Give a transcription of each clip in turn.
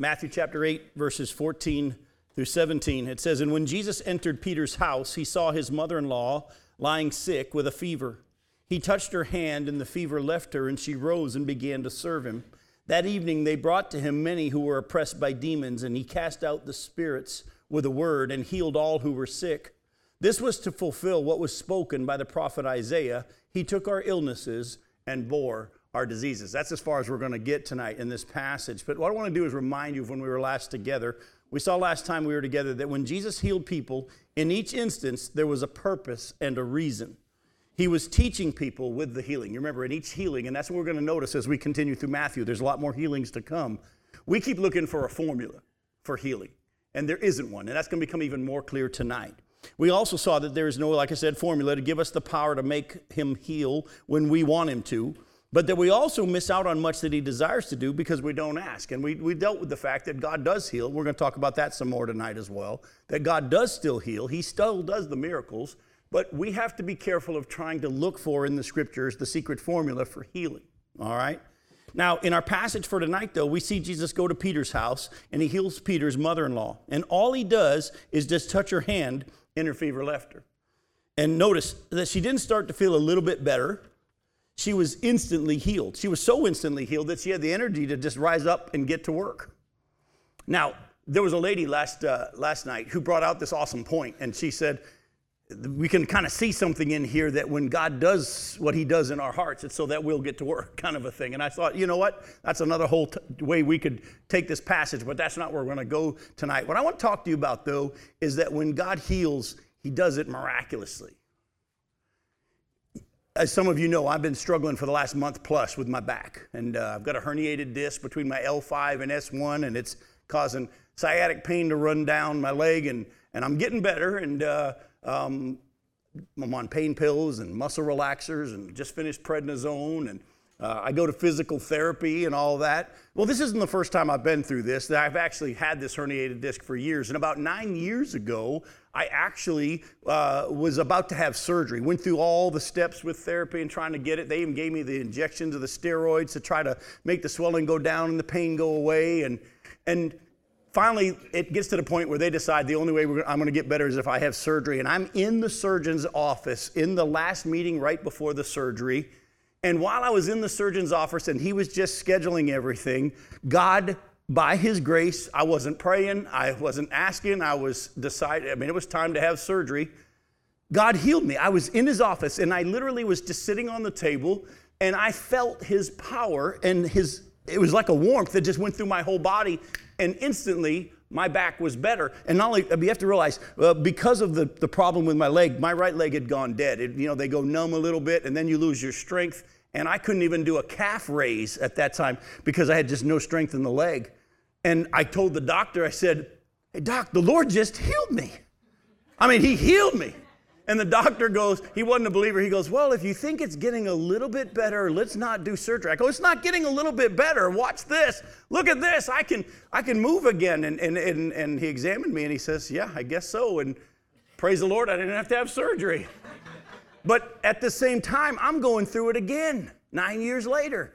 Matthew chapter 8, verses 14 through 17. It says, And when Jesus entered Peter's house, he saw his mother in law lying sick with a fever. He touched her hand, and the fever left her, and she rose and began to serve him. That evening they brought to him many who were oppressed by demons, and he cast out the spirits with a word and healed all who were sick. This was to fulfill what was spoken by the prophet Isaiah. He took our illnesses and bore our diseases. That's as far as we're going to get tonight in this passage. But what I want to do is remind you of when we were last together. We saw last time we were together that when Jesus healed people, in each instance, there was a purpose and a reason. He was teaching people with the healing. You remember, in each healing, and that's what we're going to notice as we continue through Matthew, there's a lot more healings to come. We keep looking for a formula for healing, and there isn't one, and that's going to become even more clear tonight. We also saw that there is no, like I said, formula to give us the power to make him heal when we want him to, but that we also miss out on much that he desires to do because we don't ask. And we, we dealt with the fact that God does heal. We're going to talk about that some more tonight as well. That God does still heal, he still does the miracles. But we have to be careful of trying to look for in the scriptures the secret formula for healing. All right? Now, in our passage for tonight, though, we see Jesus go to Peter's house and he heals Peter's mother in law. And all he does is just touch her hand, and her fever left her. And notice that she didn't start to feel a little bit better. She was instantly healed. She was so instantly healed that she had the energy to just rise up and get to work. Now, there was a lady last, uh, last night who brought out this awesome point, and she said, we can kind of see something in here that when God does what he does in our hearts, it's so that we'll get to work, kind of a thing. And I thought, you know what? That's another whole t- way we could take this passage, but that's not where we're going to go tonight. What I want to talk to you about, though, is that when God heals, he does it miraculously. As some of you know, I've been struggling for the last month plus with my back. And uh, I've got a herniated disc between my L5 and S1, and it's causing sciatic pain to run down my leg. And, and I'm getting better. And, uh, um, I'm on pain pills and muscle relaxers and just finished prednisone and uh, I go to physical therapy and all that. Well, this isn't the first time I've been through this. I've actually had this herniated disc for years. And about nine years ago, I actually uh, was about to have surgery. Went through all the steps with therapy and trying to get it. They even gave me the injections of the steroids to try to make the swelling go down and the pain go away. And, and finally, it gets to the point where they decide the only way I'm going to get better is if I have surgery. And I'm in the surgeon's office in the last meeting right before the surgery. And while I was in the surgeon's office and he was just scheduling everything, God, by his grace, I wasn't praying, I wasn't asking, I was decided, I mean, it was time to have surgery. God healed me. I was in his office and I literally was just sitting on the table and I felt his power and his, it was like a warmth that just went through my whole body and instantly my back was better. And not only, you have to realize, uh, because of the, the problem with my leg, my right leg had gone dead. It, you know, they go numb a little bit and then you lose your strength. And I couldn't even do a calf raise at that time because I had just no strength in the leg. And I told the doctor, I said, Hey, doc, the Lord just healed me. I mean, He healed me. And the doctor goes, he wasn't a believer. He goes, Well, if you think it's getting a little bit better, let's not do surgery. I go, It's not getting a little bit better. Watch this. Look at this. I can, I can move again. And, and, and, and he examined me and he says, Yeah, I guess so. And praise the Lord, I didn't have to have surgery. but at the same time, I'm going through it again nine years later.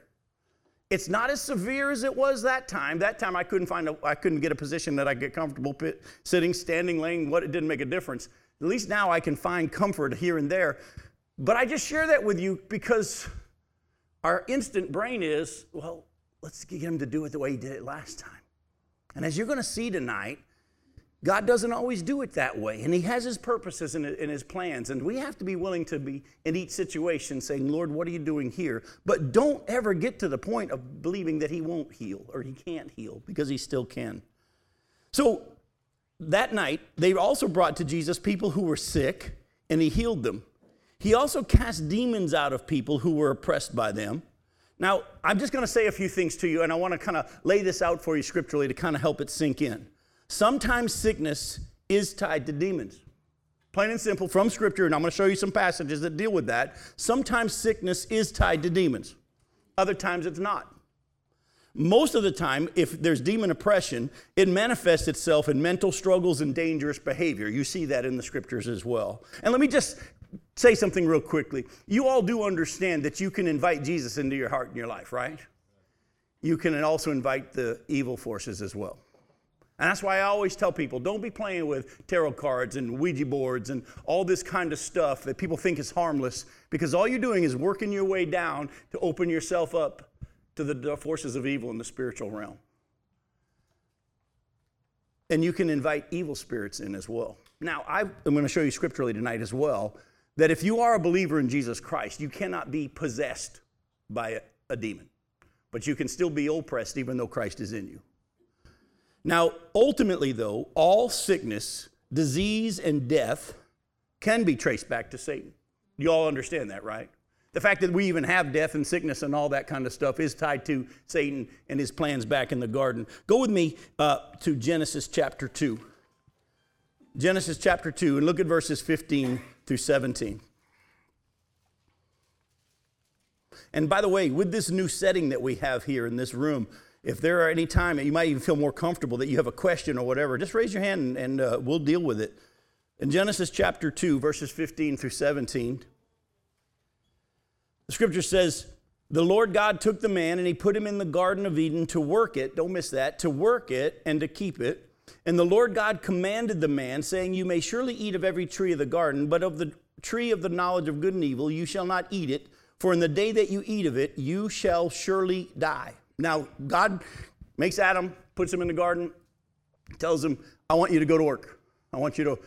It's not as severe as it was that time. That time I couldn't find a, I couldn't get a position that I get comfortable sitting, standing, laying. What it didn't make a difference. At least now I can find comfort here and there. But I just share that with you because our instant brain is, well, let's get him to do it the way he did it last time. And as you're going to see tonight, God doesn't always do it that way, and He has His purposes and His plans. And we have to be willing to be in each situation saying, Lord, what are you doing here? But don't ever get to the point of believing that He won't heal or He can't heal because He still can. So that night, they also brought to Jesus people who were sick, and he healed them. He also cast demons out of people who were oppressed by them. Now, I'm just going to say a few things to you, and I want to kind of lay this out for you scripturally to kind of help it sink in. Sometimes sickness is tied to demons. Plain and simple from scripture, and I'm going to show you some passages that deal with that. Sometimes sickness is tied to demons, other times it's not. Most of the time, if there's demon oppression, it manifests itself in mental struggles and dangerous behavior. You see that in the scriptures as well. And let me just say something real quickly. You all do understand that you can invite Jesus into your heart and your life, right? you can also invite the evil forces as well. And that's why I always tell people don't be playing with tarot cards and Ouija boards and all this kind of stuff that people think is harmless because all you're doing is working your way down to open yourself up to the forces of evil in the spiritual realm. And you can invite evil spirits in as well. Now, I'm going to show you scripturally tonight as well that if you are a believer in Jesus Christ, you cannot be possessed by a, demon, but you can still be oppressed even though Christ is in you. Now, ultimately, though, all sickness, disease, and death can be traced back to Satan. You all understand that, right? The fact that we even have death and sickness and all that kind of stuff is tied to Satan and his plans back in the garden. Go with me uh, to Genesis chapter 2. Genesis chapter 2, and look at verses 15 through 17. And by the way, with this new setting that we have here in this room, if there are any time you might even feel more comfortable that you have a question or whatever, just raise your hand and, and uh, we'll deal with it. In Genesis chapter 2, verses 15 through 17, the scripture says, The Lord God took the man and he put him in the Garden of Eden to work it, don't miss that, to work it and to keep it. And the Lord God commanded the man, saying, You may surely eat of every tree of the garden, but of the tree of the knowledge of good and evil you shall not eat it, for in the day that you eat of it, you shall surely die. Now, God makes Adam, puts him in the garden, tells him, I want you to go to work. I want you to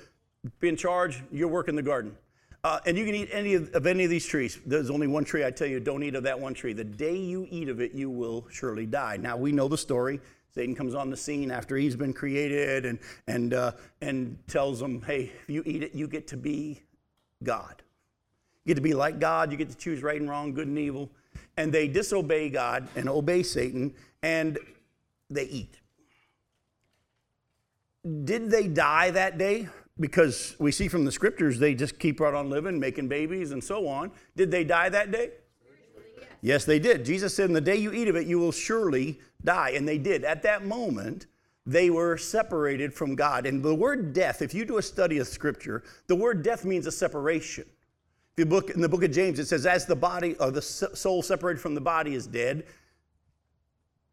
be in charge. You're working the garden. Uh, and you can eat any of, of, any of these trees. There's only one tree I tell you, don't eat of that one tree. The day you eat of it, you will surely die. Now, we know the story. Satan comes on the scene after he's been created and, and, uh, and tells them, hey, if you eat it, you get to be God. You get to be like God. You get to choose right and wrong, good and evil and they disobey God and obey Satan and they eat. Did they die that day? Because we see from the scriptures they just keep right on living, making babies and so on. Did they die that day? Yes, they did. Jesus said, In the day you eat of it, you will surely die. And they did. At that moment, they were separated from God. And the word death, if you do a study of scripture, the word death means a separation the book, in the book of James, it says, as the body or the soul separated from the body is dead,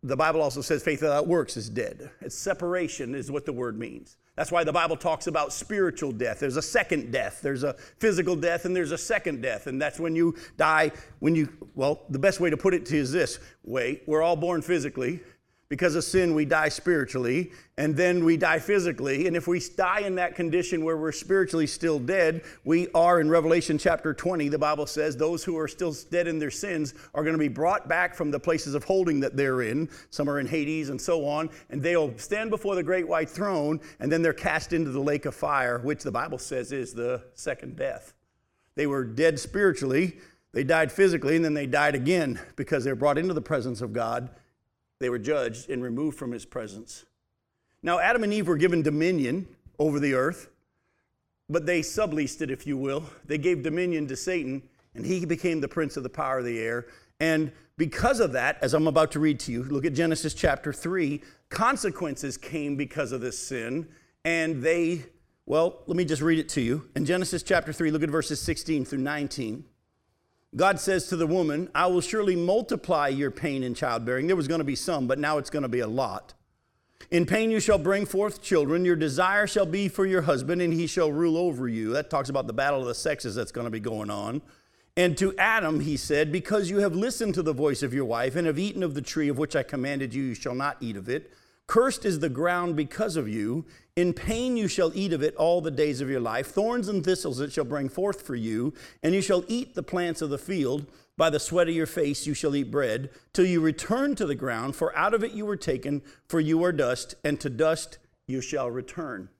the Bible also says faith without works is dead. It's separation, is what the word means. That's why the Bible talks about spiritual death. There's a second death. There's a physical death and there's a second death. And that's when you die, when you, well, the best way to put it is this way we're all born physically, because of sin, we die spiritually, and then we die physically. And if we die in that condition where we're spiritually still dead, we are in Revelation chapter 20, the Bible says, those who are still dead in their sins are going to be brought back from the places of holding that they're in. Some are in Hades and so on, and they'll stand before the great white throne, and then they're cast into the lake of fire, which the Bible says is the second death. They were dead spiritually, they died physically, and then they died again because they were brought into the presence of God they were judged and removed from his presence. Now, Adam and Eve were given dominion over the earth, but they subleased it, if you will. They gave dominion to Satan, and he became the prince of the power of the air. And because of that, as I'm about to read to you, look at Genesis chapter 3, consequences came because of this sin, and they, well, let me just read it to you. In Genesis chapter 3, look at verses 16 through 19. God says to the woman, I will surely multiply your pain in childbearing. There was going to be some, but now it's going to be a lot. In pain you shall bring forth children. Your desire shall be for your husband, and he shall rule over you. That talks about the battle of the sexes that's going to be going on. And to Adam he said, Because you have listened to the voice of your wife, and have eaten of the tree of which I commanded you, you shall not eat of it. Cursed is the ground because of you. In pain you shall eat of it all the days of your life. Thorns and thistles it shall bring forth for you, and you shall eat the plants of the field. By the sweat of your face you shall eat bread, till you return to the ground, for out of it you were taken, for you are dust, and to dust you shall return.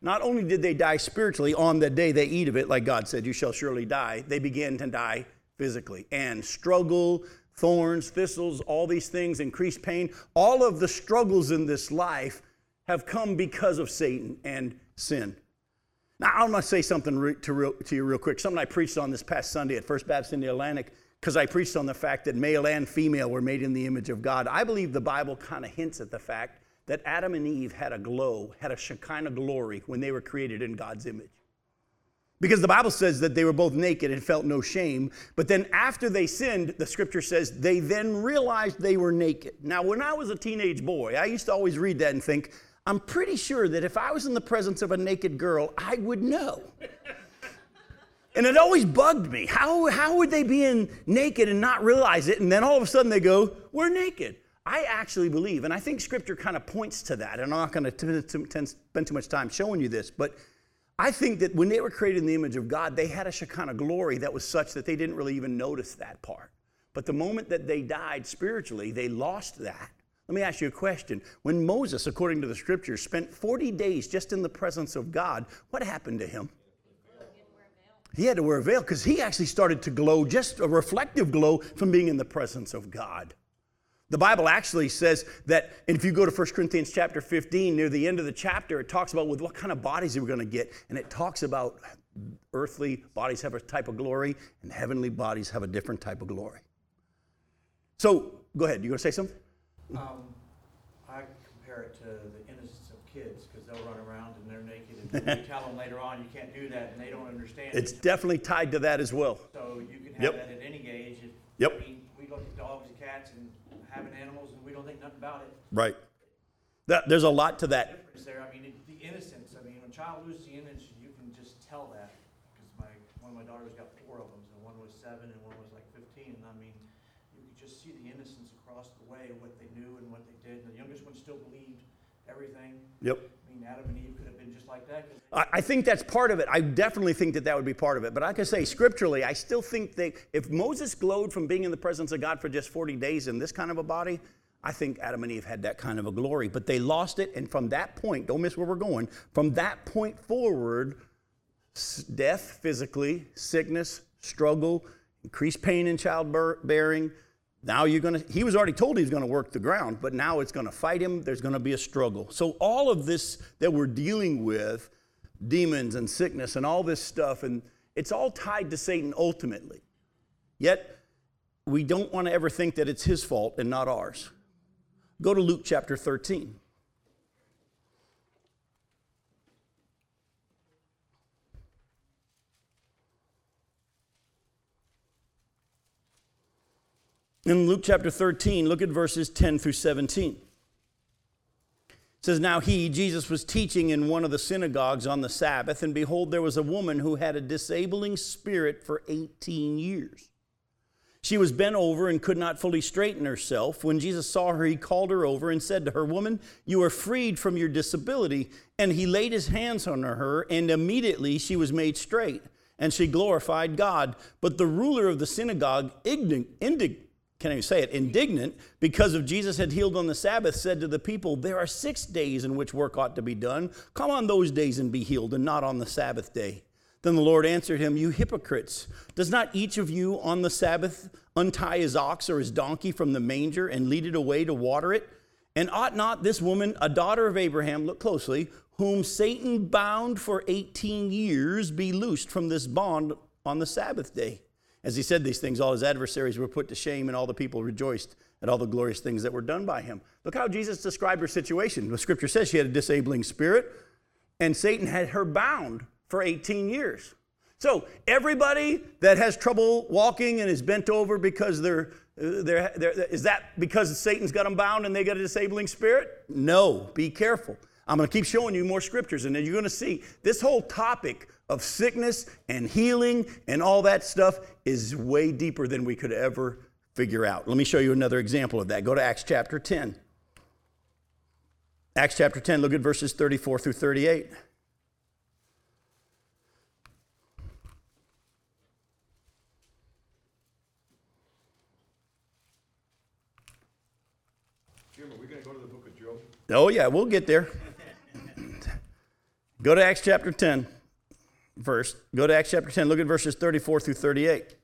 Not only did they die spiritually on the day they eat of it, like God said, you shall surely die, they began to die physically and struggle thorns, thistles, all these things, increased pain. All of the struggles in this life have come because of Satan and sin. Now, I want to say something re- to, real, to you real quick. Something I preached on this past Sunday at First Baptist in the Atlantic, because I preached on the fact that male and female were made in the image of God. I believe the Bible kind of hints at the fact that Adam and Eve had a glow, had a Shekinah glory when they were created in God's image. Because the Bible says that they were both naked and felt no shame. But then after they sinned, the scripture says they then realized they were naked. Now, when I was a teenage boy, I used to always read that and think, I'm pretty sure that if I was in the presence of a naked girl, I would know. and it always bugged me. How, how would they be in naked and not realize it? And then all of a sudden they go, We're naked. I actually believe, and I think scripture kind of points to that, and I'm not going to spend too much time showing you this, but I think that when they were created in the image of God, they had a Shekinah glory that was such that they didn't really even notice that part. But the moment that they died spiritually, they lost that. Let me ask you a question. When Moses, according to the scriptures, spent 40 days just in the presence of God, what happened to him? He had to wear a veil because he actually started to glow, just a reflective glow from being in the presence of God. The Bible actually says that if you go to 1 Corinthians chapter 15, near the end of the chapter, it talks about with what kind of bodies they were going to get. And it talks about earthly bodies have a type of glory, and heavenly bodies have a different type of glory. So, go ahead. You going to say something? Um, I compare it to the innocence of kids because they'll run around and they're naked. And you tell them later on you can't do that, and they don't understand. It's it. definitely tied to that as well. So, you can have yep. that at any age. If, yep. I mean, we look at dogs and cats and having animals and we don't think nothing about it. Right. That, there's a lot to that. Difference there. I mean, it, the innocence. I mean, when a child loses the innocence, you can just tell that. Because my one of my daughters got four of them, so one was seven and one was like 15. And I mean, you could just see the innocence across the way, what they knew and what they did. And the youngest one still believed everything. Yep. I mean, Adam and Eve could have been just like that. I, I think that's part of it. I definitely think that that would be part of it. But I can say scripturally, I still think that if Moses glowed from being in the presence of God for just 40 days in this kind of a body, I think Adam and Eve had that kind of a glory. But they lost it. And from that point, don't miss where we're going, from that point forward, death physically, sickness, struggle, increased pain in childbearing, now you're going to, he was already told he's going to work the ground, but now it's going to fight him. There's going to be a struggle. So, all of this that we're dealing with, demons and sickness and all this stuff, and it's all tied to Satan ultimately. Yet, we don't want to ever think that it's his fault and not ours. Go to Luke chapter 13. In Luke chapter 13, look at verses 10 through 17. It says, Now he, Jesus, was teaching in one of the synagogues on the Sabbath, and behold, there was a woman who had a disabling spirit for 18 years. She was bent over and could not fully straighten herself. When Jesus saw her, he called her over and said to her, Woman, you are freed from your disability. And he laid his hands on her, and immediately she was made straight, and she glorified God. But the ruler of the synagogue, indignant, can I say it, indignant because of Jesus had healed on the Sabbath, said to the people, There are six days in which work ought to be done. Come on those days and be healed, and not on the Sabbath day. Then the Lord answered him, You hypocrites, does not each of you on the Sabbath untie his ox or his donkey from the manger and lead it away to water it? And ought not this woman, a daughter of Abraham, look closely, whom Satan bound for 18 years, be loosed from this bond on the Sabbath day? As he said these things, all his adversaries were put to shame, and all the people rejoiced at all the glorious things that were done by him. Look how Jesus described her situation. The scripture says she had a disabling spirit, and Satan had her bound for 18 years. So, everybody that has trouble walking and is bent over because they're, uh, they're, they're, is that because Satan's got them bound and they got a disabling spirit? No, be careful. I'm going to keep showing you more scriptures, and then you're going to see this whole topic of sickness and healing and all that stuff is way deeper than we could ever figure out. Let me show you another example of that. Go to Acts chapter 10. Acts chapter 10, look at verses 34 through 38. Jim, are we going to go to the book of Job? Oh, yeah, we'll get there. go to Acts chapter 10 verse. Go to Acts chapter 10, look at verses 34 through 38.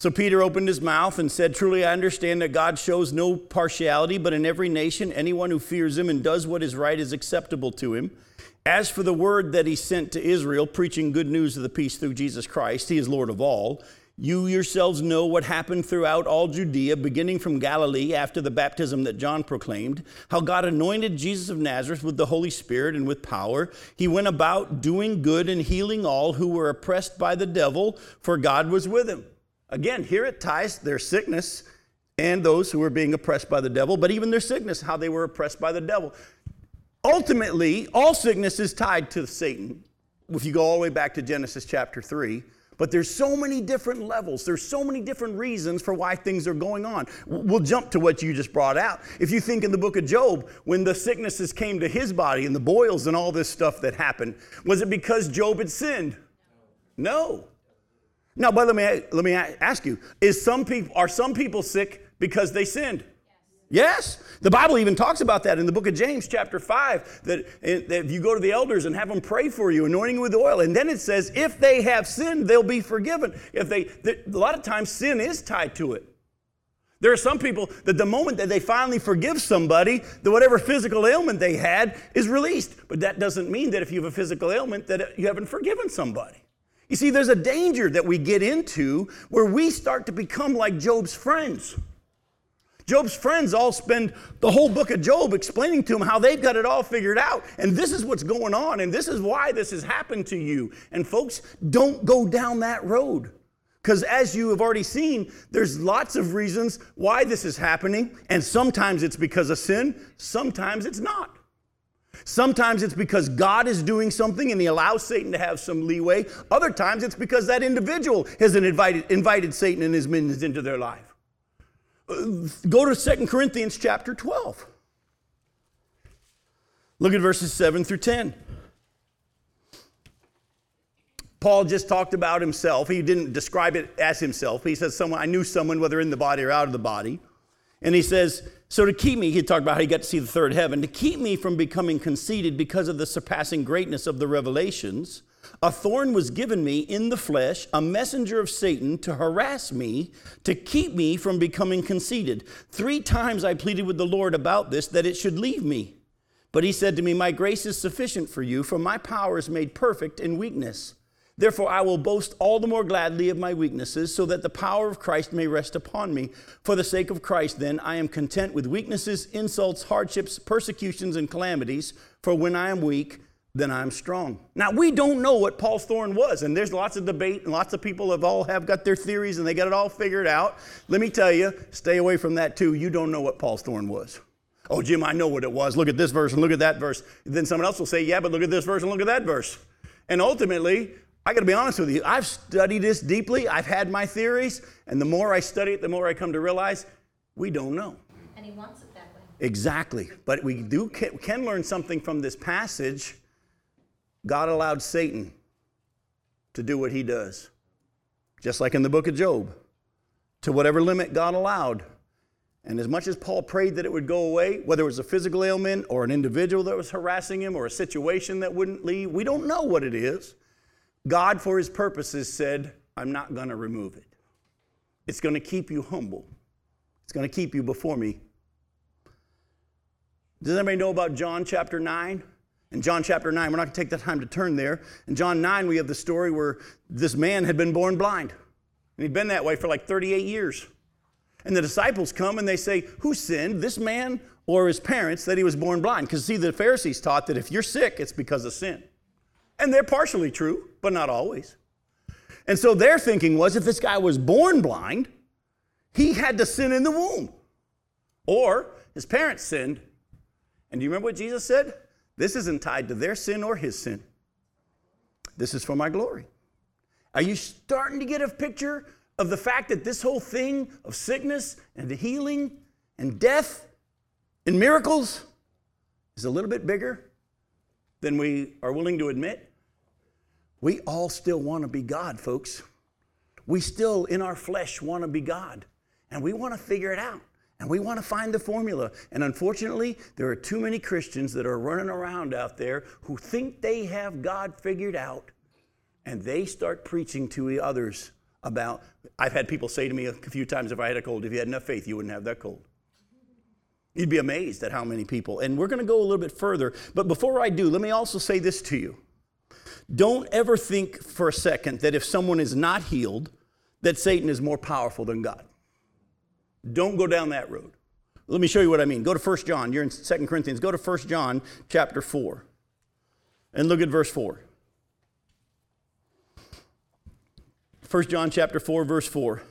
So Peter opened his mouth and said, Truly I understand that God shows no partiality, but in every nation, anyone who fears him and does what is right is acceptable to him. As for the word that he sent to Israel, preaching good news of the peace through Jesus Christ, he is Lord of all. You yourselves know what happened throughout all Judea, beginning from Galilee after the baptism that John proclaimed, how God anointed Jesus of Nazareth with the Holy Spirit and with power. He went about doing good and healing all who were oppressed by the devil, for God was with him. Again, here it ties their sickness and those who were being oppressed by the devil, but even their sickness, how they were oppressed by the devil. Ultimately, all sickness is tied to Satan. If you go all the way back to Genesis chapter 3, but there's so many different levels. There's so many different reasons for why things are going on. We'll jump to what you just brought out. If you think in the book of Job, when the sicknesses came to his body and the boils and all this stuff that happened, was it because Job had sinned? No. Now, but let me let me ask you: Is some people are some people sick because they sinned? Yes. The Bible even talks about that in the book of James, chapter 5, that if you go to the elders and have them pray for you, anointing with oil, and then it says, if they have sinned, they'll be forgiven. If they, a lot of times sin is tied to it. There are some people that the moment that they finally forgive somebody, that whatever physical ailment they had is released. But that doesn't mean that if you have a physical ailment that you haven't forgiven somebody. You see, there's a danger that we get into where we start to become like Job's friends. Job's friends all spend the whole book of Job explaining to him how they've got it all figured out. And this is what's going on, and this is why this has happened to you. And folks, don't go down that road. Because as you have already seen, there's lots of reasons why this is happening. And sometimes it's because of sin, sometimes it's not. Sometimes it's because God is doing something and he allows Satan to have some leeway. Other times it's because that individual has invited, invited Satan and his minions into their life. Uh, go to Second Corinthians chapter 12. Look at verses 7 through 10. Paul just talked about himself. He didn't describe it as himself. He says, someone, I knew someone, whether in the body or out of the body. And he says, So to keep me, he talked about how he got to see the third heaven, to keep me from becoming conceited because of the surpassing greatness of the revelations, a thorn was given me in the flesh, a messenger of Satan to harass me, to keep me from becoming conceited. Three times I pleaded with the Lord about this, that it should leave me. But he said to me, My grace is sufficient for you, for my power is made perfect in weakness. Therefore, I will boast all the more gladly of my weaknesses, so that the power of Christ may rest upon me. For the sake of Christ, then, I am content with weaknesses, insults, hardships, persecutions, and calamities. For when I am weak, then I'm strong. Now we don't know what Paul's thorn was, and there's lots of debate, and lots of people have all have got their theories and they got it all figured out. Let me tell you, stay away from that too. You don't know what Paul's thorn was. Oh, Jim, I know what it was. Look at this verse and look at that verse. Then someone else will say, Yeah, but look at this verse and look at that verse. And ultimately, I got to be honest with you. I've studied this deeply. I've had my theories, and the more I study it, the more I come to realize we don't know. And he wants it that way. Exactly. But we do can learn something from this passage God allowed Satan to do what he does, just like in the book of Job, to whatever limit God allowed. And as much as Paul prayed that it would go away, whether it was a physical ailment or an individual that was harassing him or a situation that wouldn't leave, we don't know what it is. God, for his purposes, said, I'm not going to remove it. It's going to keep you humble, it's going to keep you before me. Does anybody know about John chapter 9? In John chapter 9, we're not going to take the time to turn there. In John 9, we have the story where this man had been born blind. And he'd been that way for like 38 years. And the disciples come and they say, Who sinned, this man or his parents, that he was born blind? Because see, the Pharisees taught that if you're sick, it's because of sin. And they're partially true, but not always. And so their thinking was if this guy was born blind, he had to sin in the womb. Or his parents sinned. And do you remember what Jesus said? This isn't tied to their sin or his sin. This is for my glory. Are you starting to get a picture of the fact that this whole thing of sickness and the healing and death and miracles is a little bit bigger than we are willing to admit? We all still want to be God, folks. We still, in our flesh, want to be God. And we want to figure it out. And we want to find the formula. And unfortunately, there are too many Christians that are running around out there who think they have God figured out and they start preaching to others about. I've had people say to me a few times if I had a cold, if you had enough faith, you wouldn't have that cold. You'd be amazed at how many people. And we're going to go a little bit further. But before I do, let me also say this to you. Don't ever think for a second that if someone is not healed, that Satan is more powerful than God. Don't go down that road. Let me show you what I mean. Go to 1 John. You're in 2 Corinthians. Go to 1 John chapter 4 and look at verse 4. 1 John chapter 4 verse 4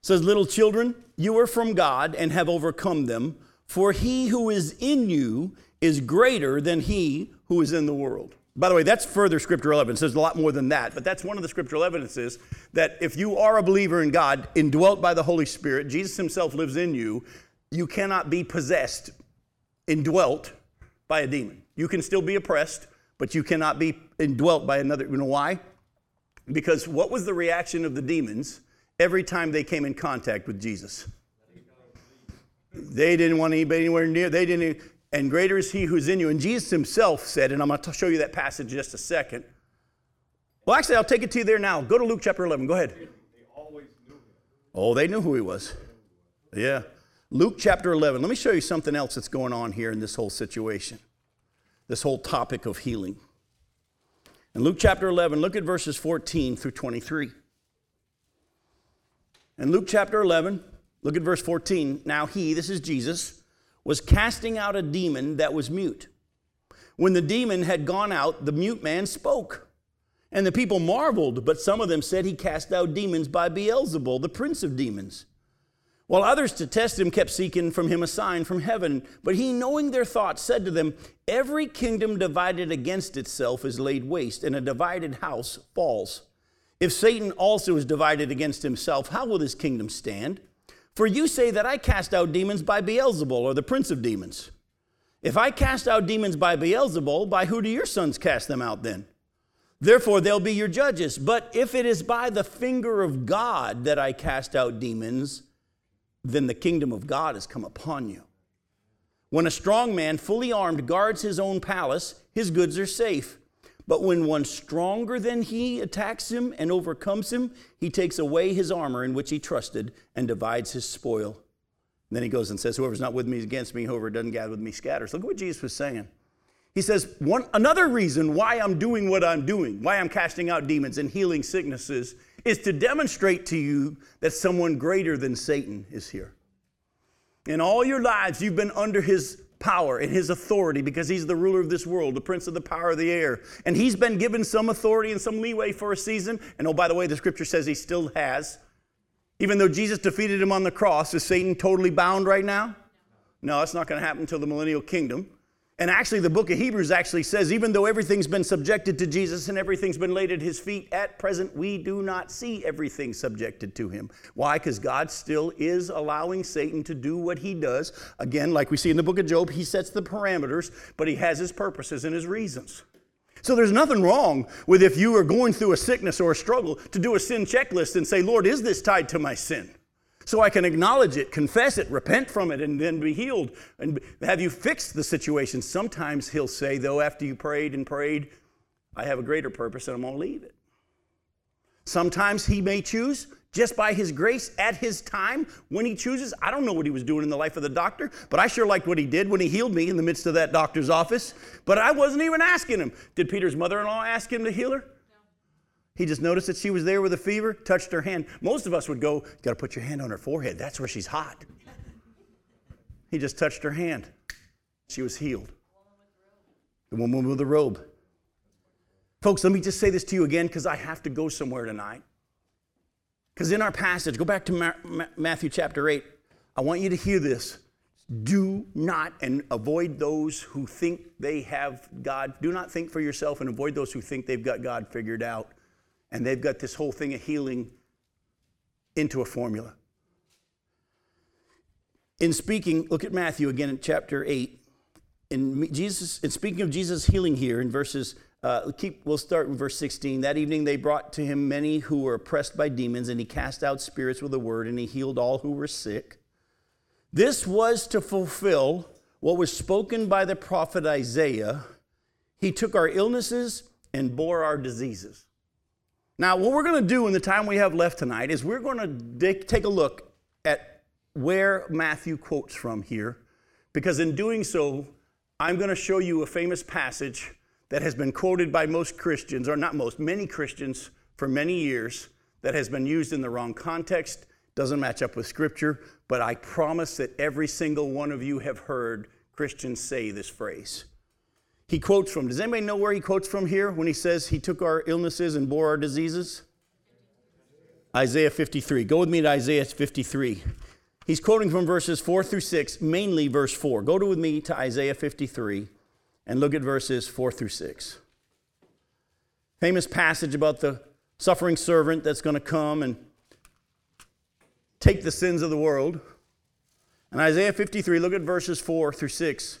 says little children you are from God and have overcome them for he who is in you is greater than he who is in the world. By the way, that's further scriptural evidence. There's a lot more than that, but that's one of the scriptural evidences that if you are a believer in God, indwelt by the Holy Spirit, Jesus Himself lives in you, you cannot be possessed, indwelt by a demon. You can still be oppressed, but you cannot be indwelt by another. You know why? Because what was the reaction of the demons every time they came in contact with Jesus? They didn't want anybody anywhere near. They didn't and greater is he who's in you. And Jesus himself said, and I'm going to show you that passage in just a second. Well, actually, I'll take it to you there now. Go to Luke chapter 11. Go ahead. Oh, they knew who he was. Yeah. Luke chapter 11. Let me show you something else that's going on here in this whole situation, this whole topic of healing. In Luke chapter 11, look at verses 14 through 23. In Luke chapter 11, look at verse 14. Now, he, this is Jesus, was casting out a demon that was mute. When the demon had gone out, the mute man spoke. And the people marveled, but some of them said he cast out demons by Beelzebul, the prince of demons. While others to test him kept seeking from him a sign from heaven. But he, knowing their thoughts, said to them, Every kingdom divided against itself is laid waste, and a divided house falls. If Satan also is divided against himself, how will his kingdom stand? For you say that I cast out demons by Beelzebul, or the prince of demons. If I cast out demons by Beelzebul, by who do your sons cast them out then? Therefore, they'll be your judges. But if it is by the finger of God that I cast out demons, then the kingdom of God has come upon you. When a strong man, fully armed, guards his own palace, his goods are safe. But when one stronger than he attacks him and overcomes him, he takes away his armor in which he trusted and divides his spoil. And then he goes and says, Whoever's not with me is against me, whoever doesn't gather with me scatters. Look at what Jesus was saying. He says, one, another reason why I'm doing what I'm doing, why I'm casting out demons and healing sicknesses, is to demonstrate to you that someone greater than Satan is here. In all your lives, you've been under his power and his authority because he's the ruler of this world, the prince of the power of the air. And he's been given some authority and some leeway for a season. And oh, by the way, the scripture says he still has. Even though Jesus defeated him on the cross, is Satan totally bound right now? No, that's not going to happen until the millennial kingdom. And actually, the book of Hebrews actually says even though everything's been subjected to Jesus and everything's been laid at his feet, at present we do not see everything subjected to him. Why? Because God still is allowing Satan to do what he does. Again, like we see in the book of Job, he sets the parameters, but he has his purposes and his reasons. So there's nothing wrong with if you are going through a sickness or a struggle to do a sin checklist and say, Lord, is this tied to my sin? So I can acknowledge it, confess it, repent from it, and then be healed and have you fixed the situation. Sometimes he'll say, though, after you prayed and prayed, I have a greater purpose and I'm going to leave it. Sometimes he may choose just by his grace at his time when he chooses. I don't know what he was doing in the life of the doctor, but I sure liked what he did when he healed me in the midst of that doctor's office. But I wasn't even asking him. Did Peter's mother in law ask him to heal her? He just noticed that she was there with a fever, touched her hand. Most of us would go, Got to put your hand on her forehead. That's where she's hot. He just touched her hand. She was healed. The woman with the robe. Folks, let me just say this to you again because I have to go somewhere tonight. Because in our passage, go back to Ma- Ma- Matthew chapter 8. I want you to hear this. Do not and avoid those who think they have God. Do not think for yourself and avoid those who think they've got God figured out and they've got this whole thing of healing into a formula. In speaking, look at Matthew again in chapter 8. In Jesus, in speaking of Jesus' healing here in verses, uh, keep, we'll start in verse 16. That evening they brought to him many who were oppressed by demons, and he cast out spirits with a word, and he healed all who were sick. This was to fulfill what was spoken by the prophet Isaiah. He took our illnesses and bore our diseases. Now, what we're going to do in the time we have left tonight is we're going to take a look at where Matthew quotes from here, because in doing so, I'm going to show you a famous passage that has been quoted by most Christians, or not most, many Christians for many years, that has been used in the wrong context, doesn't match up with Scripture, but I promise that every single one of you have heard Christians say this phrase. He quotes from, does anybody know where he quotes from here when he says he took our illnesses and bore our diseases? Isaiah 53. Go with me to Isaiah 53. He's quoting from verses 4 through 6, mainly verse 4. Go with me to Isaiah 53 and look at verses 4 through 6. Famous passage about the suffering servant that's going to come and take the sins of the world. And Isaiah 53, look at verses 4 through 6.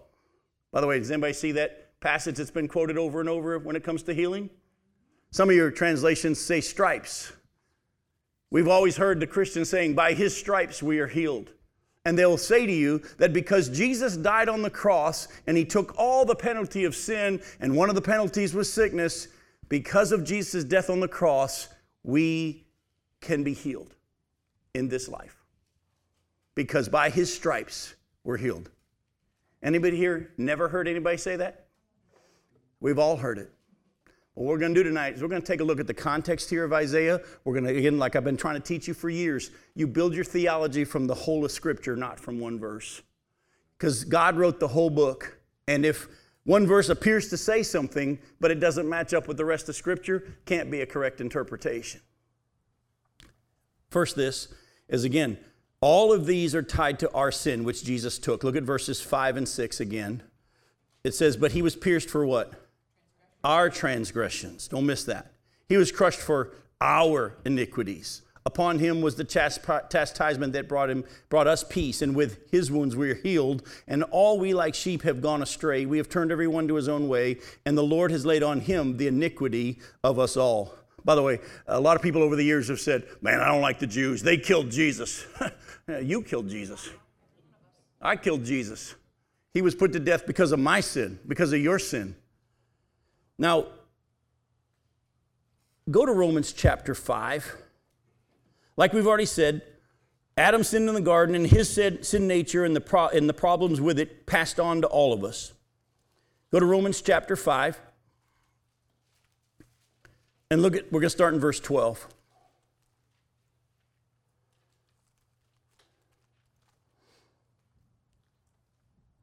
By the way, does anybody see that passage that's been quoted over and over when it comes to healing? Some of your translations say stripes. We've always heard the Christian saying, By his stripes we are healed. And they'll say to you that because Jesus died on the cross and he took all the penalty of sin, and one of the penalties was sickness, because of Jesus' death on the cross, we can be healed in this life. Because by his stripes we're healed. Anybody here never heard anybody say that? We've all heard it. What we're going to do tonight is we're going to take a look at the context here of Isaiah. We're going to, again, like I've been trying to teach you for years, you build your theology from the whole of Scripture, not from one verse. Because God wrote the whole book. And if one verse appears to say something, but it doesn't match up with the rest of Scripture, can't be a correct interpretation. First, this is again, all of these are tied to our sin, which Jesus took. Look at verses 5 and 6 again. It says, But he was pierced for what? Our transgressions. Don't miss that. He was crushed for our iniquities. Upon him was the chastisement that brought him brought us peace, and with his wounds we are healed. And all we like sheep have gone astray; we have turned every one to his own way, and the Lord has laid on him the iniquity of us all. By the way, a lot of people over the years have said, "Man, I don't like the Jews. They killed Jesus." you killed Jesus. I killed Jesus. He was put to death because of my sin, because of your sin. Now, go to Romans chapter 5. Like we've already said, Adam sinned in the garden, and his sin nature and the, pro- and the problems with it passed on to all of us. Go to Romans chapter 5. And look at, we're going to start in verse 12.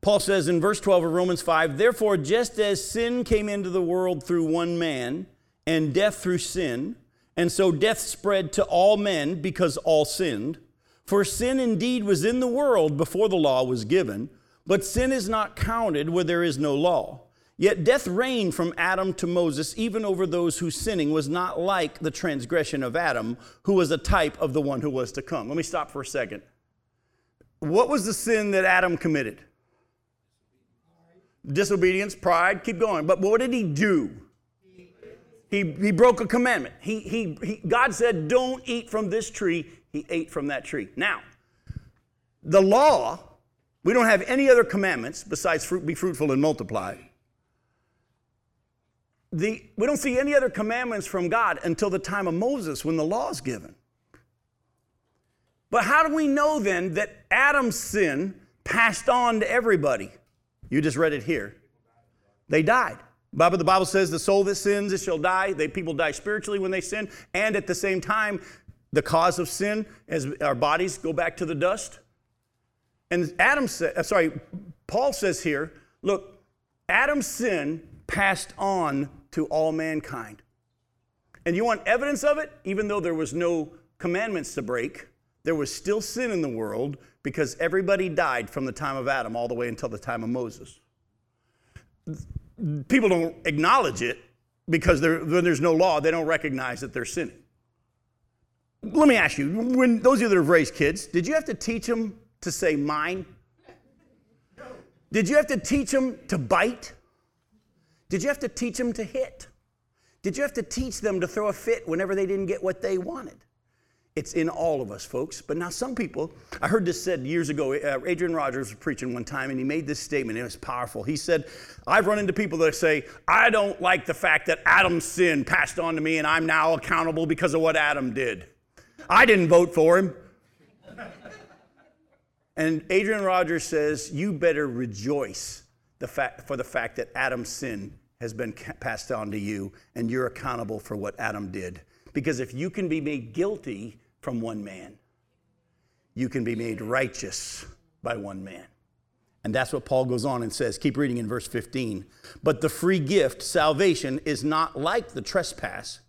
Paul says in verse 12 of Romans 5 Therefore, just as sin came into the world through one man, and death through sin, and so death spread to all men because all sinned. For sin indeed was in the world before the law was given, but sin is not counted where there is no law. Yet death reigned from Adam to Moses, even over those whose sinning was not like the transgression of Adam, who was a type of the one who was to come. Let me stop for a second. What was the sin that Adam committed? disobedience, pride, keep going. But what did he do? He, he broke a commandment. He, he, he, God said, Don't eat from this tree. He ate from that tree. Now, the law, we don't have any other commandments besides fruit, be fruitful and multiply. The, we don't see any other commandments from God until the time of Moses when the law is given. But how do we know then that Adam's sin passed on to everybody? You just read it here. They died. Bible, the Bible says the soul that sins, it shall die. They, people die spiritually when they sin. And at the same time, the cause of sin, as our bodies go back to the dust. And Adam said, uh, sorry, Paul says here, look, Adam's sin passed on to all mankind. And you want evidence of it? Even though there was no commandments to break, there was still sin in the world because everybody died from the time of Adam all the way until the time of Moses. People don't acknowledge it because when there's no law, they don't recognize that they're sinning. Let me ask you, when those of you that have raised kids, did you have to teach them to say mine? Did you have to teach them to bite? Did you have to teach them to hit? Did you have to teach them to throw a fit whenever they didn't get what they wanted? It's in all of us, folks. But now, some people, I heard this said years ago. Uh, Adrian Rogers was preaching one time, and he made this statement. It was powerful. He said, I've run into people that say, I don't like the fact that Adam's sin passed on to me, and I'm now accountable because of what Adam did. I didn't vote for him. and Adrian Rogers says, You better rejoice the fact, for the fact that Adam's sin has been passed on to you, and you're accountable for what Adam did. Because if you can be made guilty from one man, you can be made righteous by one man. And that's what Paul goes on and says. Keep reading in verse 15. But the free gift, salvation, is not like the trespass.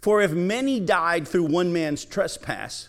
For if many died through one man's trespass,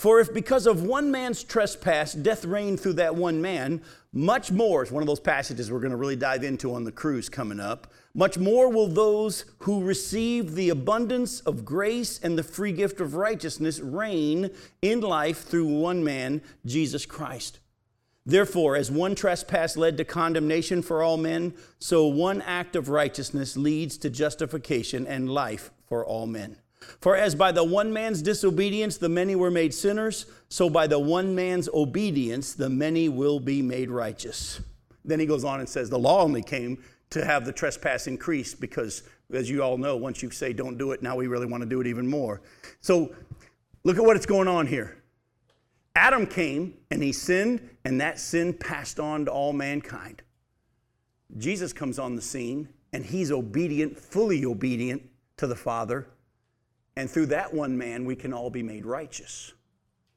For if because of one man's trespass death reigned through that one man, much more is one of those passages we're going to really dive into on the cruise coming up. Much more will those who receive the abundance of grace and the free gift of righteousness reign in life through one man, Jesus Christ. Therefore, as one trespass led to condemnation for all men, so one act of righteousness leads to justification and life for all men. For as by the one man's disobedience the many were made sinners, so by the one man's obedience the many will be made righteous. Then he goes on and says, The law only came to have the trespass increase because, as you all know, once you say don't do it, now we really want to do it even more. So look at what's going on here. Adam came and he sinned, and that sin passed on to all mankind. Jesus comes on the scene and he's obedient, fully obedient to the Father and through that one man, we can all be made righteous.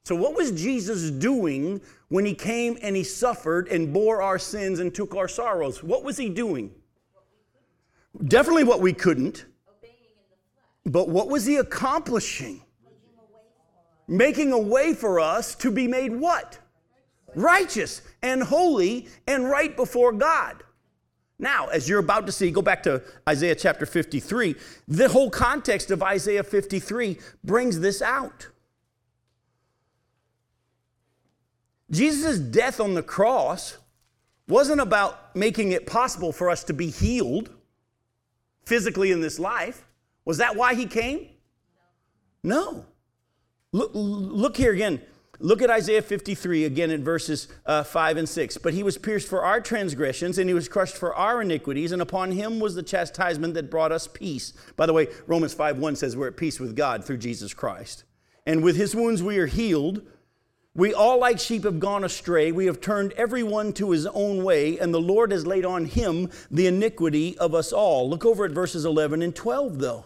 So, what was Jesus doing when he came and he suffered and bore our sins and took our sorrows? What was he doing? Definitely what we couldn't. But what was he accomplishing? Making a way for us to be made what? Righteous and holy and right before God. Now, as you're about to see, go back to Isaiah chapter 53. The whole context of Isaiah 53 brings this out. Jesus' death on the cross wasn't about making it possible for us to be healed physically in this life. Was that why he came? No. Look, look here again. Look at Isaiah 53 again in verses uh, 5 and 6. But he was pierced for our transgressions, and he was crushed for our iniquities, and upon him was the chastisement that brought us peace. By the way, Romans 5 1 says we're at peace with God through Jesus Christ. And with his wounds we are healed. We all, like sheep, have gone astray. We have turned everyone to his own way, and the Lord has laid on him the iniquity of us all. Look over at verses 11 and 12, though.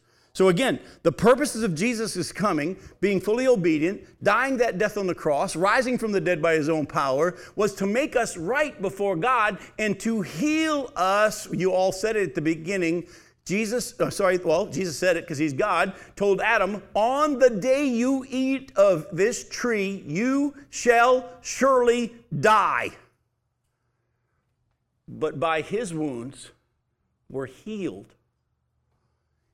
So again, the purposes of Jesus' coming, being fully obedient, dying that death on the cross, rising from the dead by his own power, was to make us right before God and to heal us. You all said it at the beginning. Jesus, oh, sorry, well, Jesus said it because he's God, told Adam, On the day you eat of this tree, you shall surely die. But by his wounds, we're healed.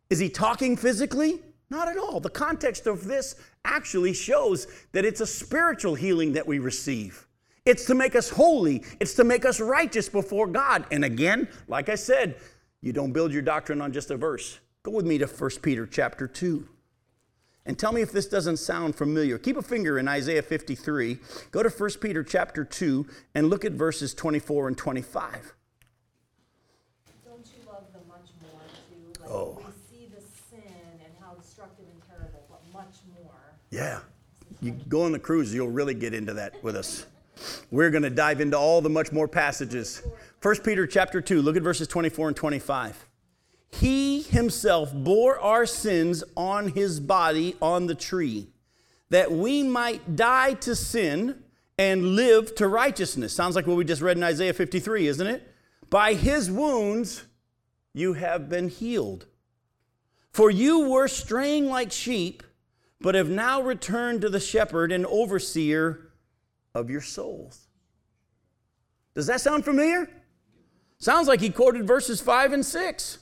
Is he talking physically? Not at all. The context of this actually shows that it's a spiritual healing that we receive. It's to make us holy, it's to make us righteous before God. And again, like I said, you don't build your doctrine on just a verse. Go with me to 1 Peter chapter 2. And tell me if this doesn't sound familiar. Keep a finger in Isaiah 53. Go to 1 Peter chapter 2 and look at verses 24 and 25. Don't you love them much more too? Like, Oh. much more. Yeah. You go on the cruise, you'll really get into that with us. we're going to dive into all the much more passages. 1 Peter chapter 2, look at verses 24 and 25. He himself bore our sins on his body on the tree, that we might die to sin and live to righteousness. Sounds like what we just read in Isaiah 53, isn't it? By his wounds you have been healed. For you were straying like sheep, but have now returned to the shepherd and overseer of your souls. Does that sound familiar? Sounds like he quoted verses 5 and 6.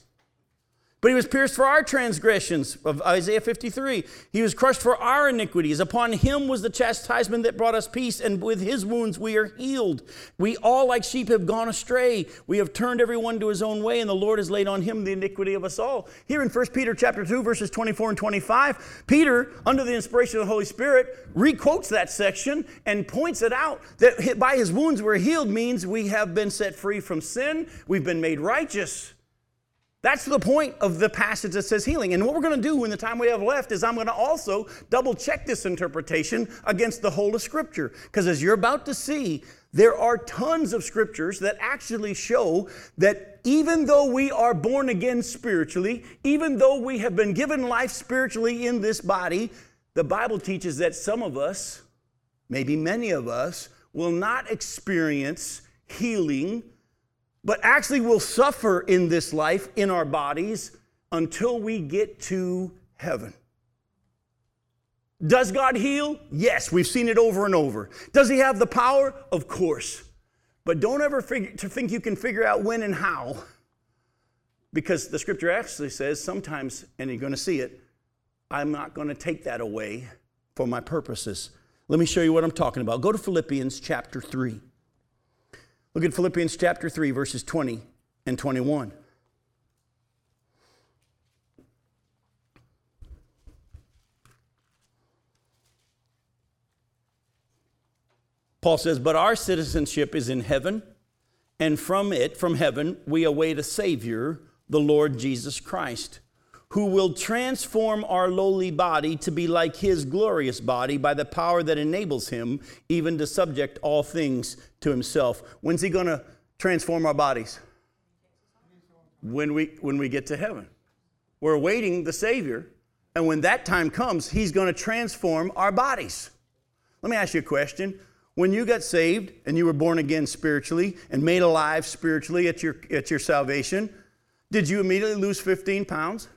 But he was pierced for our transgressions, of Isaiah 53. He was crushed for our iniquities. Upon him was the chastisement that brought us peace, and with his wounds we are healed. We all, like sheep, have gone astray. We have turned everyone to his own way, and the Lord has laid on him the iniquity of us all. Here in 1 Peter chapter 2, verses 24 and 25, Peter, under the inspiration of the Holy Spirit, requotes that section and points it out that by his wounds we're healed means we have been set free from sin, we've been made righteous. That's the point of the passage that says healing. And what we're going to do in the time we have left is I'm going to also double check this interpretation against the whole of Scripture. Because as you're about to see, there are tons of scriptures that actually show that even though we are born again spiritually, even though we have been given life spiritually in this body, the Bible teaches that some of us, maybe many of us, will not experience healing but actually will suffer in this life, in our bodies, until we get to heaven. Does God heal? Yes, we've seen it over and over. Does He have the power? Of course. But don't ever figure, to think you can figure out when and how, because the scripture actually says sometimes, and you're going to see it, I'm not going to take that away for my purposes. Let me show you what I'm talking about. Go to Philippians chapter 3. Look at Philippians chapter 3, verses 20 and 21. Paul says, But our citizenship is in heaven, and from it, from heaven, we await a Savior, the Lord Jesus Christ who will transform our lowly body to be like his glorious body by the power that enables him even to subject all things to himself. When's he going to transform our bodies? When we, when we get to heaven. We're awaiting the Savior, and when that time comes, he's going to transform our bodies. Let me ask you a question. When you got saved and you were born again spiritually and made alive spiritually at your, at your salvation, did you immediately lose 15 pounds?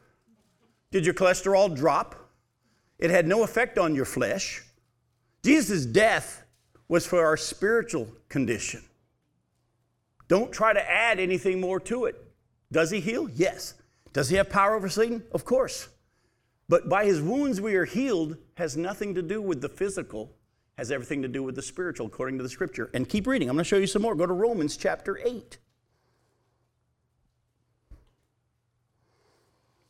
Did your cholesterol drop? It had no effect on your flesh. Jesus' death was for our spiritual condition. Don't try to add anything more to it. Does he heal? Yes. Does he have power over Satan? Of course. But by his wounds we are healed has nothing to do with the physical, has everything to do with the spiritual, according to the scripture. And keep reading. I'm going to show you some more. Go to Romans chapter 8.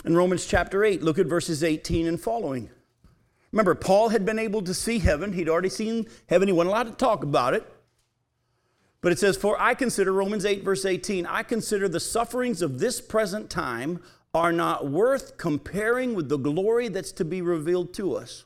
In Romans chapter 8, look at verses 18 and following. Remember, Paul had been able to see heaven. He'd already seen heaven. He wasn't allowed to talk about it. But it says, For I consider, Romans 8, verse 18, I consider the sufferings of this present time are not worth comparing with the glory that's to be revealed to us.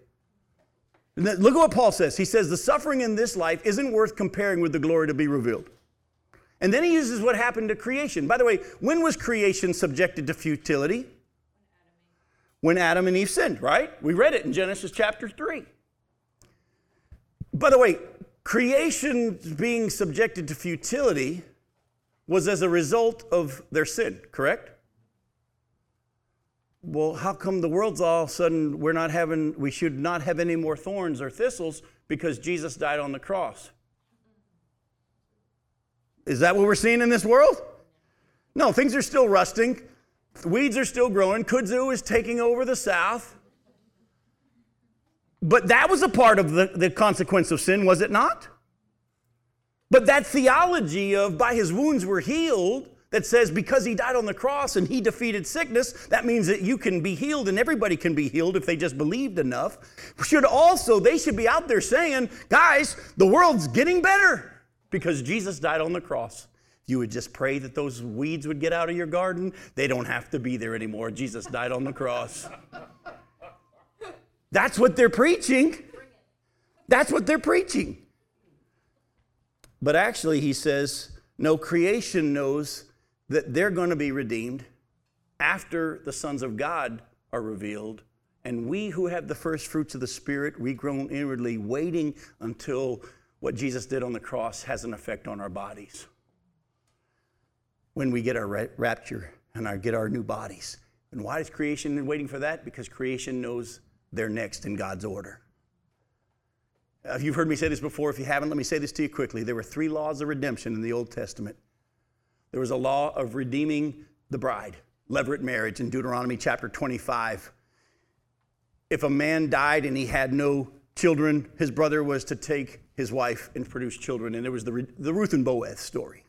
Look at what Paul says. He says, The suffering in this life isn't worth comparing with the glory to be revealed. And then he uses what happened to creation. By the way, when was creation subjected to futility? When Adam and Eve sinned, right? We read it in Genesis chapter 3. By the way, creation being subjected to futility was as a result of their sin, correct? Well, how come the world's all of a sudden we're not having, we should not have any more thorns or thistles because Jesus died on the cross? Is that what we're seeing in this world? No, things are still rusting. Weeds are still growing. Kudzu is taking over the South. But that was a part of the, the consequence of sin, was it not? But that theology of by his wounds we're healed, that says because he died on the cross and he defeated sickness, that means that you can be healed and everybody can be healed if they just believed enough. Should also, they should be out there saying, guys, the world's getting better because Jesus died on the cross. You would just pray that those weeds would get out of your garden. They don't have to be there anymore. Jesus died on the cross. That's what they're preaching. That's what they're preaching. But actually, he says, no, creation knows that they're going to be redeemed after the sons of God are revealed. And we who have the first fruits of the Spirit, we groan inwardly, waiting until what Jesus did on the cross has an effect on our bodies. When we get our rapture and our, get our new bodies. And why is creation waiting for that? Because creation knows they're next in God's order. Uh, you've heard me say this before. If you haven't, let me say this to you quickly. There were three laws of redemption in the Old Testament. There was a law of redeeming the bride, levirate marriage in Deuteronomy chapter 25. If a man died and he had no children, his brother was to take his wife and produce children. And there was the, the Ruth and Boaz story.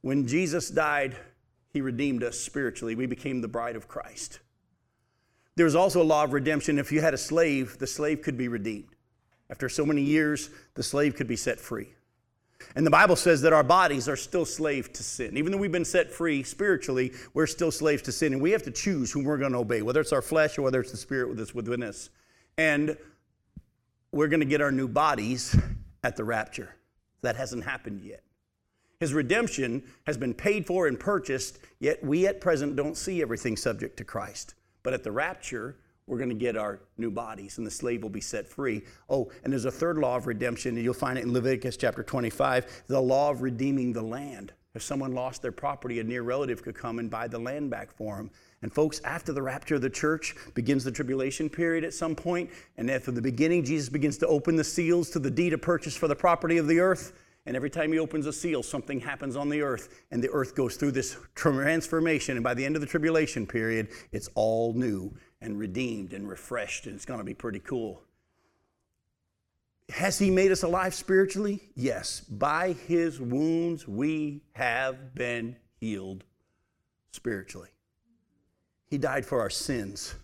When Jesus died, he redeemed us spiritually. We became the bride of Christ. There was also a law of redemption. If you had a slave, the slave could be redeemed. After so many years, the slave could be set free. And the Bible says that our bodies are still slaves to sin. Even though we've been set free spiritually, we're still slaves to sin. And we have to choose whom we're going to obey, whether it's our flesh or whether it's the spirit that's within us. And we're going to get our new bodies at the rapture. That hasn't happened yet. His redemption has been paid for and purchased, yet we at present don't see everything subject to Christ. But at the rapture, we're going to get our new bodies and the slave will be set free. Oh, and there's a third law of redemption, and you'll find it in Leviticus chapter 25 the law of redeeming the land. If someone lost their property, a near relative could come and buy the land back for them. And folks, after the rapture of the church begins the tribulation period at some point, and after the beginning, Jesus begins to open the seals to the deed of purchase for the property of the earth. And every time he opens a seal, something happens on the earth, and the earth goes through this transformation. And by the end of the tribulation period, it's all new and redeemed and refreshed, and it's going to be pretty cool. Has he made us alive spiritually? Yes. By his wounds, we have been healed spiritually. He died for our sins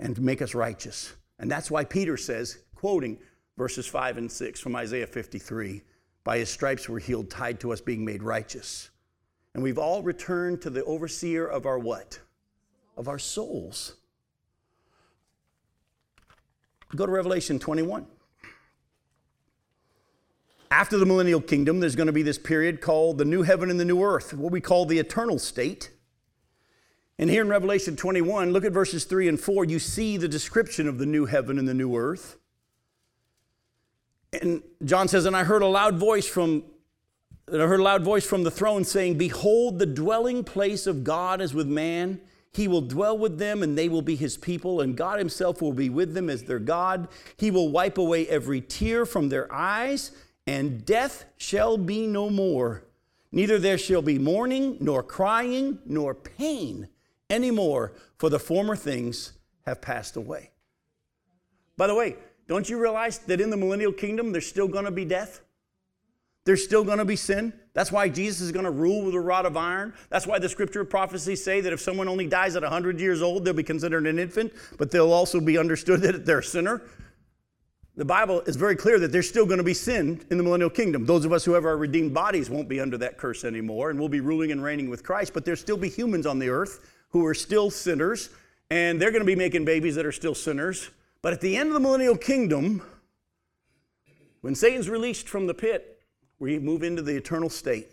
and to make us righteous. And that's why Peter says, quoting verses 5 and 6 from Isaiah 53 by his stripes we're healed, tied to us being made righteous. And we've all returned to the overseer of our what? Of our souls. Go to Revelation 21. After the millennial kingdom, there's going to be this period called the new heaven and the new earth, what we call the eternal state. And here in Revelation 21, look at verses 3 and 4, you see the description of the new heaven and the new earth. And John says, And I heard a loud voice from I heard a loud voice from the throne saying, Behold, the dwelling place of God is with man. He will dwell with them, and they will be his people, and God himself will be with them as their God. He will wipe away every tear from their eyes, and death shall be no more. Neither there shall be mourning, nor crying, nor pain anymore, for the former things have passed away. By the way, don't you realize that in the millennial kingdom, there's still going to be death? There's still going to be sin. That's why Jesus is going to rule with a rod of iron. That's why the scripture prophecies say that if someone only dies at 100 years old, they'll be considered an infant, but they'll also be understood that they're a sinner. The Bible is very clear that there's still going to be sin in the millennial kingdom. Those of us who have our redeemed bodies won't be under that curse anymore, and we'll be ruling and reigning with Christ, but there'll still be humans on the earth who are still sinners, and they're going to be making babies that are still sinners. But at the end of the millennial kingdom, when Satan's released from the pit, we move into the eternal state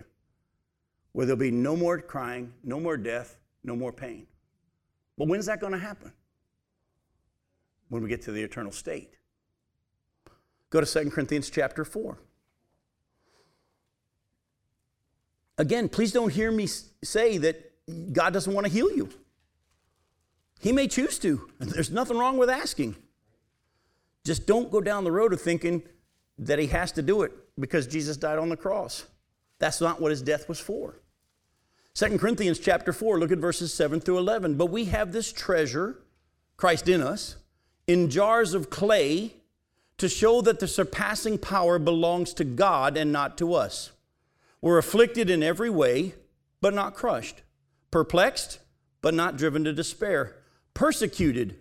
where there'll be no more crying, no more death, no more pain. But when's that going to happen? When we get to the eternal state. Go to 2 Corinthians chapter 4. Again, please don't hear me say that God doesn't want to heal you. He may choose to, there's nothing wrong with asking. Just don't go down the road of thinking that he has to do it because Jesus died on the cross. That's not what his death was for. 2 Corinthians chapter 4, look at verses 7 through 11. But we have this treasure, Christ in us, in jars of clay to show that the surpassing power belongs to God and not to us. We're afflicted in every way, but not crushed, perplexed, but not driven to despair, persecuted,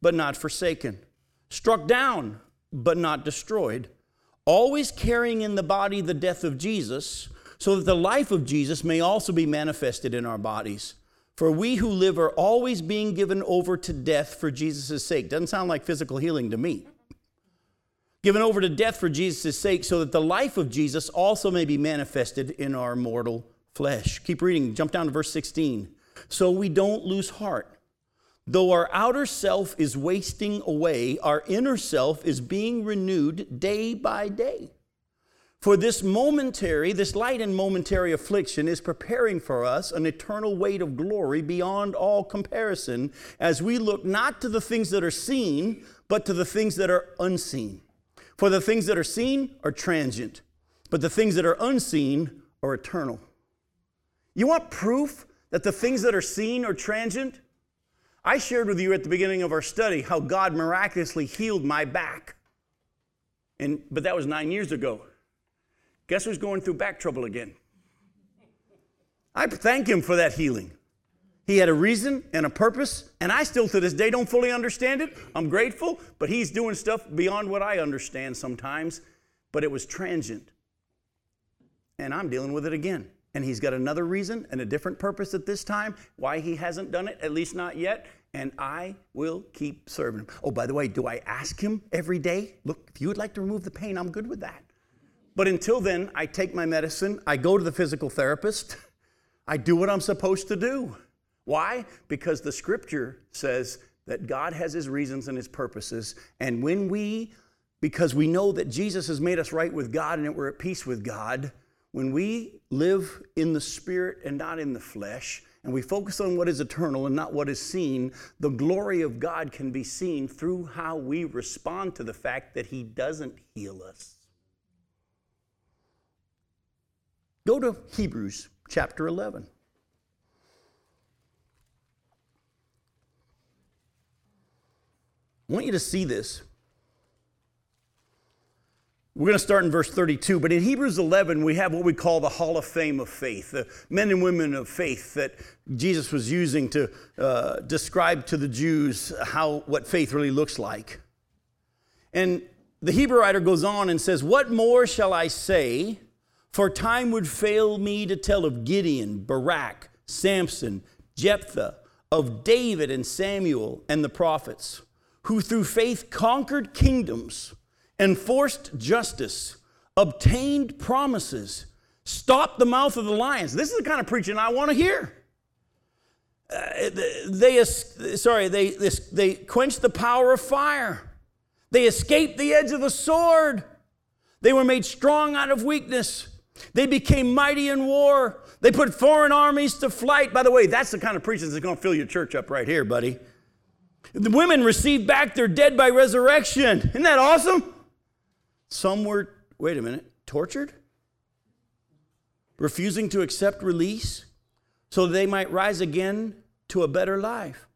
but not forsaken, struck down, but not destroyed, always carrying in the body the death of Jesus, so that the life of Jesus may also be manifested in our bodies. For we who live are always being given over to death for Jesus' sake. Doesn't sound like physical healing to me. Given over to death for Jesus' sake, so that the life of Jesus also may be manifested in our mortal flesh. Keep reading, jump down to verse 16. So we don't lose heart. Though our outer self is wasting away, our inner self is being renewed day by day. For this momentary, this light and momentary affliction is preparing for us an eternal weight of glory beyond all comparison as we look not to the things that are seen, but to the things that are unseen. For the things that are seen are transient, but the things that are unseen are eternal. You want proof that the things that are seen are transient? I shared with you at the beginning of our study how God miraculously healed my back. And, but that was nine years ago. Guess who's going through back trouble again? I thank him for that healing. He had a reason and a purpose, and I still to this day don't fully understand it. I'm grateful, but he's doing stuff beyond what I understand sometimes, but it was transient. And I'm dealing with it again. And he's got another reason and a different purpose at this time why he hasn't done it, at least not yet. And I will keep serving him. Oh, by the way, do I ask him every day? Look, if you would like to remove the pain, I'm good with that. But until then, I take my medicine, I go to the physical therapist, I do what I'm supposed to do. Why? Because the scripture says that God has his reasons and his purposes. And when we, because we know that Jesus has made us right with God and that we're at peace with God, when we live in the spirit and not in the flesh, and we focus on what is eternal and not what is seen, the glory of God can be seen through how we respond to the fact that He doesn't heal us. Go to Hebrews chapter 11. I want you to see this. We're going to start in verse 32, but in Hebrews 11, we have what we call the Hall of Fame of faith, the men and women of faith that Jesus was using to uh, describe to the Jews how what faith really looks like. And the Hebrew writer goes on and says, What more shall I say? For time would fail me to tell of Gideon, Barak, Samson, Jephthah, of David and Samuel and the prophets, who through faith conquered kingdoms enforced justice, obtained promises, stopped the mouth of the lions. This is the kind of preaching I want to hear. Uh, they, sorry, they, they, they quenched the power of fire. They escaped the edge of the sword. They were made strong out of weakness. They became mighty in war. They put foreign armies to flight. By the way, that's the kind of preaching that's going to fill your church up right here, buddy. The women received back their dead by resurrection. Isn't that awesome? Some were, wait a minute, tortured? Refusing to accept release so they might rise again to a better life.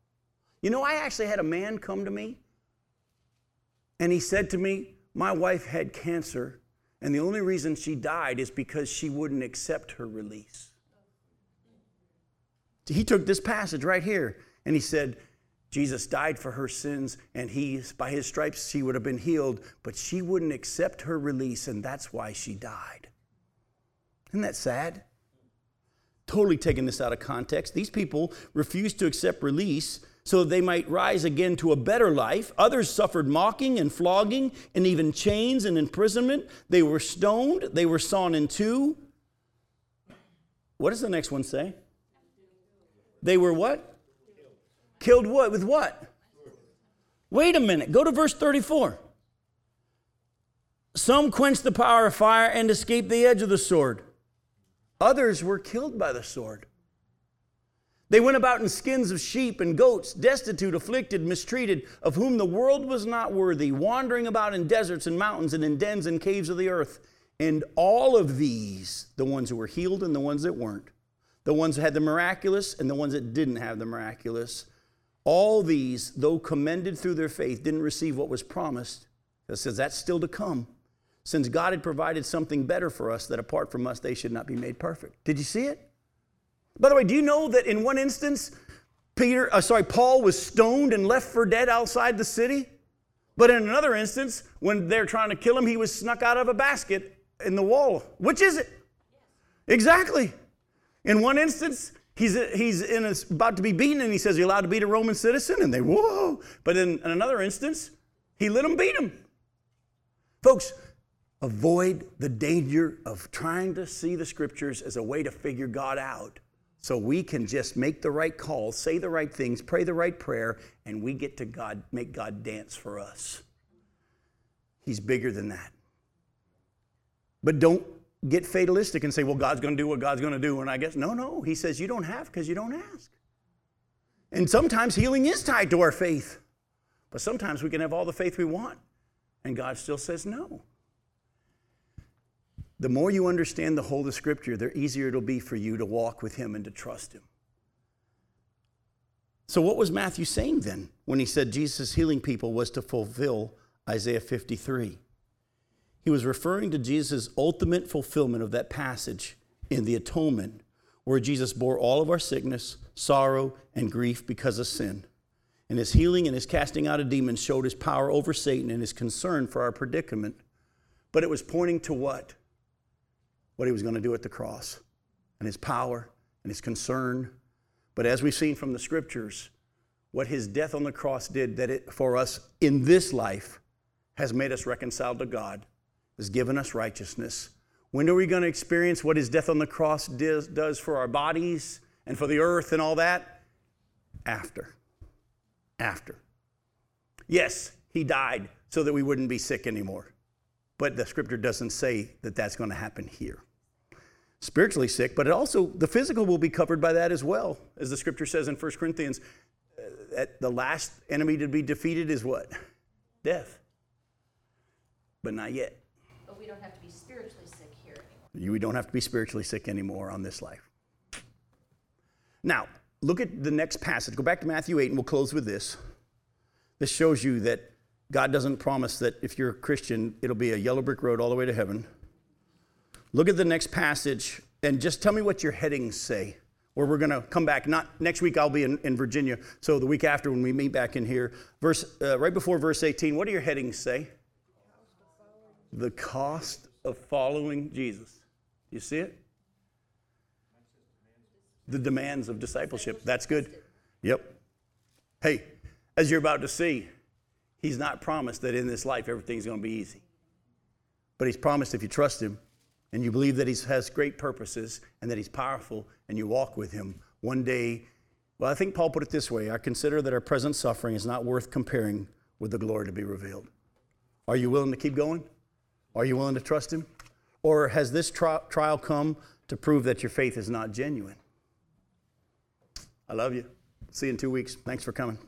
You know, I actually had a man come to me and he said to me, My wife had cancer, and the only reason she died is because she wouldn't accept her release. He took this passage right here and he said, Jesus died for her sins, and he, by his stripes she would have been healed, but she wouldn't accept her release, and that's why she died. Isn't that sad? Totally taking this out of context. These people refused to accept release so they might rise again to a better life. Others suffered mocking and flogging and even chains and imprisonment. They were stoned, they were sawn in two. What does the next one say? They were what? Killed what? With what? Wait a minute. Go to verse 34. Some quenched the power of fire and escaped the edge of the sword. Others were killed by the sword. They went about in skins of sheep and goats, destitute, afflicted, mistreated, of whom the world was not worthy, wandering about in deserts and mountains and in dens and caves of the earth. And all of these, the ones who were healed and the ones that weren't, the ones that had the miraculous and the ones that didn't have the miraculous, all these, though commended through their faith, didn't receive what was promised. It says that's still to come. Since God had provided something better for us, that apart from us, they should not be made perfect. Did you see it? By the way, do you know that in one instance, Peter, uh, sorry, Paul was stoned and left for dead outside the city? But in another instance, when they're trying to kill him, he was snuck out of a basket in the wall. Which is it? Exactly. In one instance, he's, he's in a, about to be beaten and he says, You're allowed to beat a Roman citizen? And they, Whoa. But in, in another instance, he let him beat him. Folks, avoid the danger of trying to see the scriptures as a way to figure God out so we can just make the right call, say the right things, pray the right prayer, and we get to God, make God dance for us. He's bigger than that. But don't get fatalistic and say, well, God's going to do what God's going to do. And I guess, no, no. He says you don't have because you don't ask. And sometimes healing is tied to our faith. But sometimes we can have all the faith we want, and God still says no. The more you understand the whole of Scripture, the easier it'll be for you to walk with Him and to trust Him. So, what was Matthew saying then when he said Jesus healing people was to fulfill Isaiah 53? He was referring to Jesus' ultimate fulfillment of that passage in the atonement, where Jesus bore all of our sickness, sorrow, and grief because of sin. And his healing and his casting out of demons showed his power over Satan and his concern for our predicament. But it was pointing to what? What he was going to do at the cross, and his power and his concern. But as we've seen from the scriptures, what his death on the cross did that it, for us in this life has made us reconciled to God, has given us righteousness. When are we going to experience what his death on the cross does, for our bodies and for the earth and all that? After. After. Yes, he died so that we wouldn't be sick anymore. But the scripture doesn't say that that's going to happen here. Spiritually sick, but it also, the physical will be covered by that as well. As the scripture says in 1 Corinthians, uh, the last enemy to be defeated is what? Death. But not yet. We don't have to be spiritually sick here anymore. You don't have to be spiritually sick anymore on this life. Now, look at the next passage. Go back to Matthew 8, and we'll close with this. This shows you that God doesn't promise that if you're a Christian, it'll be a yellow brick road all the way to heaven. Look at the next passage and just tell me what your headings say. Or we're going to come back. Not next week. I'll be in, in Virginia. So the week after, when we meet back in here, verse uh, right before verse 18. What do your headings say? The cost of following Jesus. You see it? The demands of discipleship. That's good. Yep. Hey, as you're about to see, He's not promised that in this life everything's going to be easy. But He's promised if you trust Him and you believe that He has great purposes and that He's powerful and you walk with Him, one day, well, I think Paul put it this way I consider that our present suffering is not worth comparing with the glory to be revealed. Are you willing to keep going? Are you willing to trust Him? Or has this tri- trial come to prove that your faith is not genuine? I love you. See you in two weeks. Thanks for coming.